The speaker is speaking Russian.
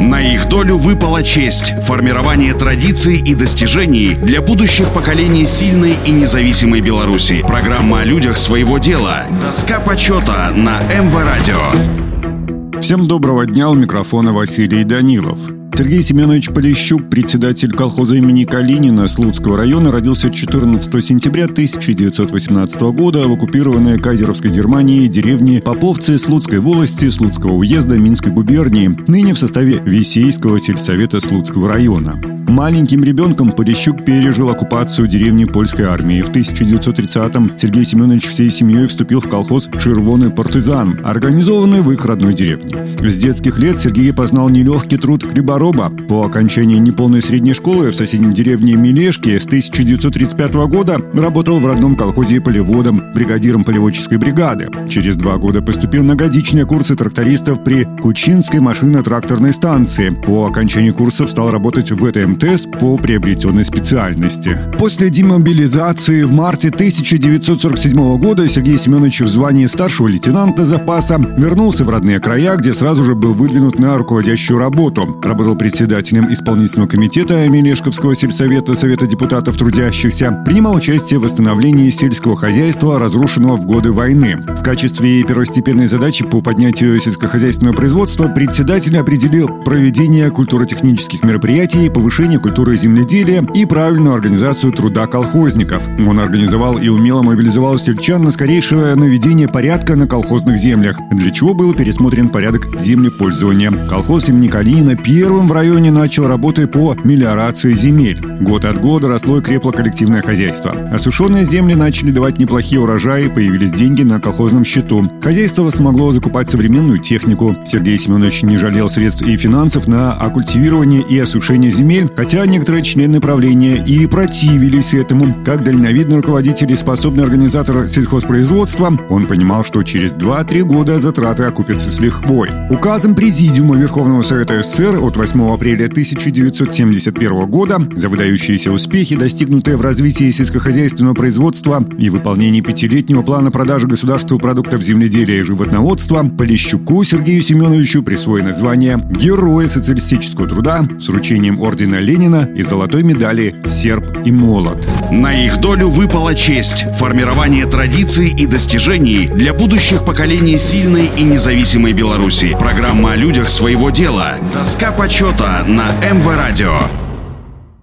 На их долю выпала честь – формирование традиций и достижений для будущих поколений сильной и независимой Беларуси. Программа о людях своего дела. Доска почета на МВ Радио. Всем доброго дня, у микрофона Василий Данилов. Сергей Семенович Полищук, председатель колхоза имени Калинина Слуцкого района, родился 14 сентября 1918 года в оккупированной Кайзеровской Германии деревне Поповцы Слуцкой волости Слуцкого уезда Минской губернии, ныне в составе Весейского сельсовета Слуцкого района. Маленьким ребенком Полищук пережил оккупацию деревни польской армии. В 1930-м Сергей Семенович всей семьей вступил в колхоз «Червоный партизан», организованный в их родной деревне. С детских лет Сергей познал нелегкий труд хлебороба. По окончании неполной средней школы в соседней деревне Милешки с 1935 года работал в родном колхозе полеводом, бригадиром полеводческой бригады. Через два года поступил на годичные курсы трактористов при Кучинской машино-тракторной станции. По окончании курсов стал работать в ВТМТ МТС по приобретенной специальности. После демобилизации в марте 1947 года Сергей Семенович в звании старшего лейтенанта запаса вернулся в родные края, где сразу же был выдвинут на руководящую работу. Работал председателем исполнительного комитета Мелешковского сельсовета Совета депутатов трудящихся, принимал участие в восстановлении сельского хозяйства, разрушенного в годы войны. В качестве первостепенной задачи по поднятию сельскохозяйственного производства председатель определил проведение культуротехнических мероприятий и повышение повышение культуры земледелия и правильную организацию труда колхозников. Он организовал и умело мобилизовал сельчан на скорейшее наведение порядка на колхозных землях, для чего был пересмотрен порядок землепользования. Колхоз имени Калинина первым в районе начал работы по мелиорации земель. Год от года росло и крепло коллективное хозяйство. Осушенные земли начали давать неплохие урожаи, появились деньги на колхозном счету. Хозяйство смогло закупать современную технику. Сергей Семенович не жалел средств и финансов на оккультивирование и осушение земель, хотя некоторые члены правления и противились этому. Как дальновидный руководитель и способный организатор сельхозпроизводства, он понимал, что через 2-3 года затраты окупятся с лихвой. Указом Президиума Верховного Совета СССР от 8 апреля 1971 года за выдающиеся выдающиеся успехи, достигнутые в развитии сельскохозяйственного производства и выполнении пятилетнего плана продажи государству продуктов земледелия и животноводства, Полищуку Сергею Семеновичу присвоено звание Героя социалистического труда с вручением ордена Ленина и золотой медали «Серб и молот». На их долю выпала честь – формирование традиций и достижений для будущих поколений сильной и независимой Беларуси. Программа о людях своего дела. Доска почета на МВ Радио.